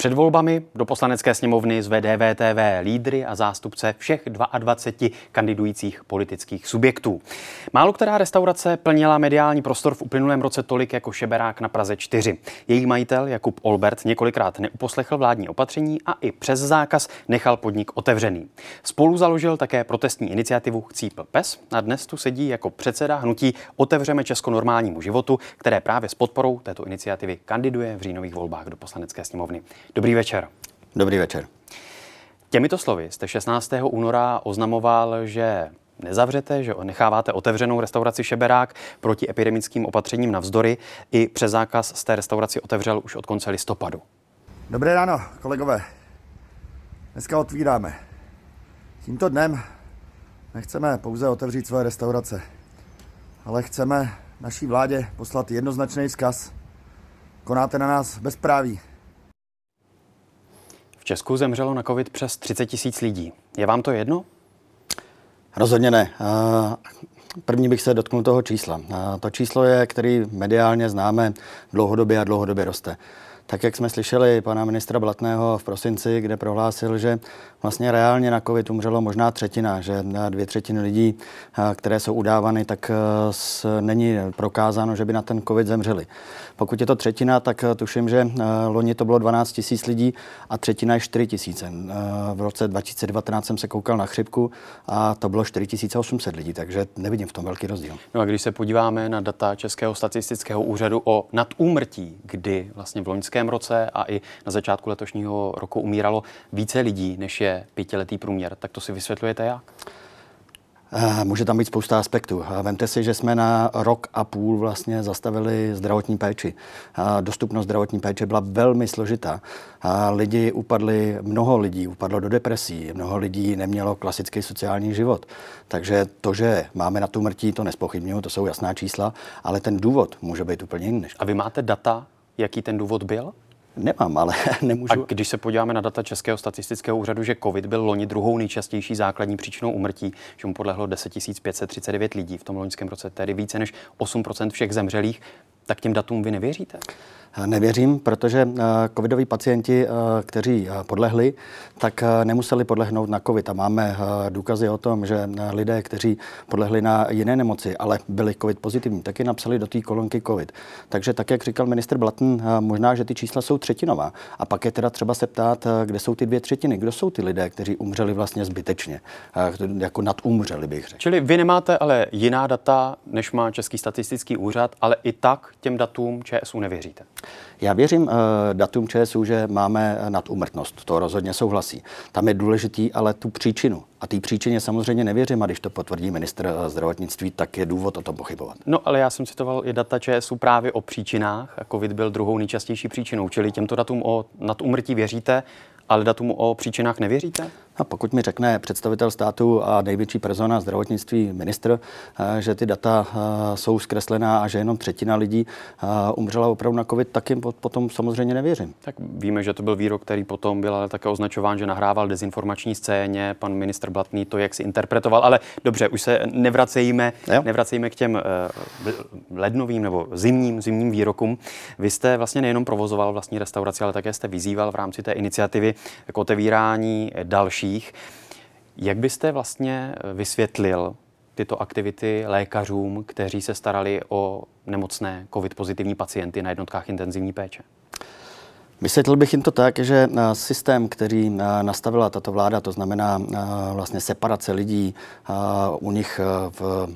Před volbami do poslanecké sněmovny zve DVTV lídry a zástupce všech 22 kandidujících politických subjektů. Málo která restaurace plnila mediální prostor v uplynulém roce tolik jako Šeberák na Praze 4. Její majitel Jakub Olbert několikrát neuposlechl vládní opatření a i přes zákaz nechal podnik otevřený. Spolu založil také protestní iniciativu Chcípl pes a dnes tu sedí jako předseda hnutí Otevřeme Česko normálnímu životu, které právě s podporou této iniciativy kandiduje v říjnových volbách do poslanecké sněmovny. Dobrý večer. Dobrý večer. Těmito slovy jste 16. února oznamoval, že nezavřete, že necháváte otevřenou restauraci Šeberák proti epidemickým opatřením navzdory. I přes zákaz z té restauraci otevřel už od konce listopadu. Dobré ráno, kolegové. Dneska otvíráme. Tímto dnem nechceme pouze otevřít své restaurace, ale chceme naší vládě poslat jednoznačný vzkaz. Konáte na nás bezpráví. Česku zemřelo na COVID přes 30 tisíc lidí. Je vám to jedno? Rozhodně ne. První bych se dotknul toho čísla. To číslo je, který mediálně známe dlouhodobě a dlouhodobě roste tak jak jsme slyšeli pana ministra Blatného v prosinci, kde prohlásil, že vlastně reálně na COVID umřelo možná třetina, že dvě třetiny lidí, které jsou udávány, tak není prokázáno, že by na ten COVID zemřeli. Pokud je to třetina, tak tuším, že loni to bylo 12 tisíc lidí a třetina je 4 tisíce. V roce 2019 jsem se koukal na chřipku a to bylo 4 800 lidí, takže nevidím v tom velký rozdíl. No a když se podíváme na data Českého statistického úřadu o nadúmrtí, kdy vlastně v loňském loňském roce a i na začátku letošního roku umíralo více lidí, než je pětiletý průměr. Tak to si vysvětlujete jak? Eh, může tam být spousta aspektů. Eh, vemte si, že jsme na rok a půl vlastně zastavili zdravotní péči. Eh, dostupnost zdravotní péče byla velmi složitá. Lidi upadli, mnoho lidí upadlo do depresí, mnoho lidí nemělo klasický sociální život. Takže to, že máme na tu mrtí, to nespochybnuju, to jsou jasná čísla, ale ten důvod může být úplně jiný. A vy máte data jaký ten důvod byl? Nemám, ale nemůžu. A když se podíváme na data Českého statistického úřadu, že COVID byl loni druhou nejčastější základní příčinou umrtí, že mu podlehlo 10 539 lidí v tom loňském roce, tedy více než 8% všech zemřelých, tak těm datům vy nevěříte? Nevěřím, protože eh, covidoví pacienti, eh, kteří eh, podlehli, tak nemuseli podlehnout na covid. A máme důkazy o tom, že lidé, kteří podlehli na jiné nemoci, ale byli covid pozitivní, taky napsali do té kolonky covid. Takže tak, jak říkal minister Blatn, možná, že ty čísla jsou třetinová. A pak je teda třeba se ptát, kde jsou ty dvě třetiny, kdo jsou ty lidé, kteří umřeli vlastně zbytečně, jako nadumřeli bych řekl. Čili vy nemáte ale jiná data, než má Český statistický úřad, ale i tak těm datům ČSU nevěříte. Já věřím uh, datum ČSU, že máme nadumrtnost. To rozhodně souhlasí. Tam je důležitý ale tu příčinu. A té příčině samozřejmě nevěřím, a když to potvrdí ministr eh, zdravotnictví, tak je důvod o tom pochybovat. No, ale já jsem citoval i data ČSU právě o příčinách. A COVID byl druhou nejčastější příčinou. Čili těmto datům o nadumrtí věříte, ale datum o příčinách nevěříte? A pokud mi řekne představitel státu a největší persona zdravotnictví ministr, eh, že ty data eh, jsou zkreslená a že jenom třetina lidí eh, umřela opravdu na COVID, tak jim potom samozřejmě nevěřím. Tak víme, že to byl výrok, který potom byl ale také označován, že nahrával dezinformační scéně. Pan ministr Blatný to jak si interpretoval, ale dobře, už se nevracejme, nevracejme k těm lednovým nebo zimním, zimním výrokům. Vy jste vlastně nejenom provozoval vlastní restauraci, ale také jste vyzýval v rámci té iniciativy k otevírání další dalších. Jak byste vlastně vysvětlil tyto aktivity lékařům, kteří se starali o nemocné covid pozitivní pacienty na jednotkách intenzivní péče? Vysvětlil bych jim to tak, že eh, systém, který eh, nastavila tato vláda, to znamená eh, vlastně separace lidí u nich v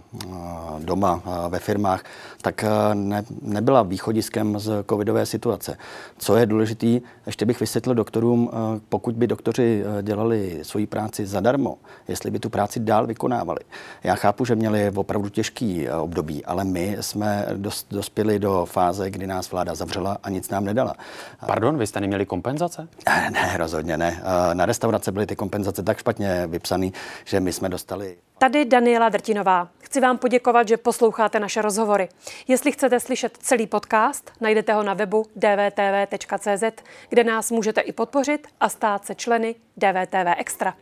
doma, ve firmách, tak ne, nebyla východiskem z covidové situace. Co je důležité, ještě bych vysvětlil doktorům, pokud by doktoři dělali svoji práci zadarmo, jestli by tu práci dál vykonávali. Já chápu, že měli opravdu těžký období, ale my jsme dospěli do fáze, kdy nás vláda zavřela a nic nám nedala. Pardon? Pardon, vy jste neměli kompenzace? Ne, ne, rozhodně ne. Eh, na restaurace byly ty kompenzace tak špatně vypsané, že my jsme dostali. Tady Daniela Drtinová. Chci vám poděkovat, že posloucháte naše rozhovory. Jestli chcete slyšet celý podcast, najdete ho na webu dvtv.cz, kde nás můžete i podpořit a stát se členy DVTV Extra.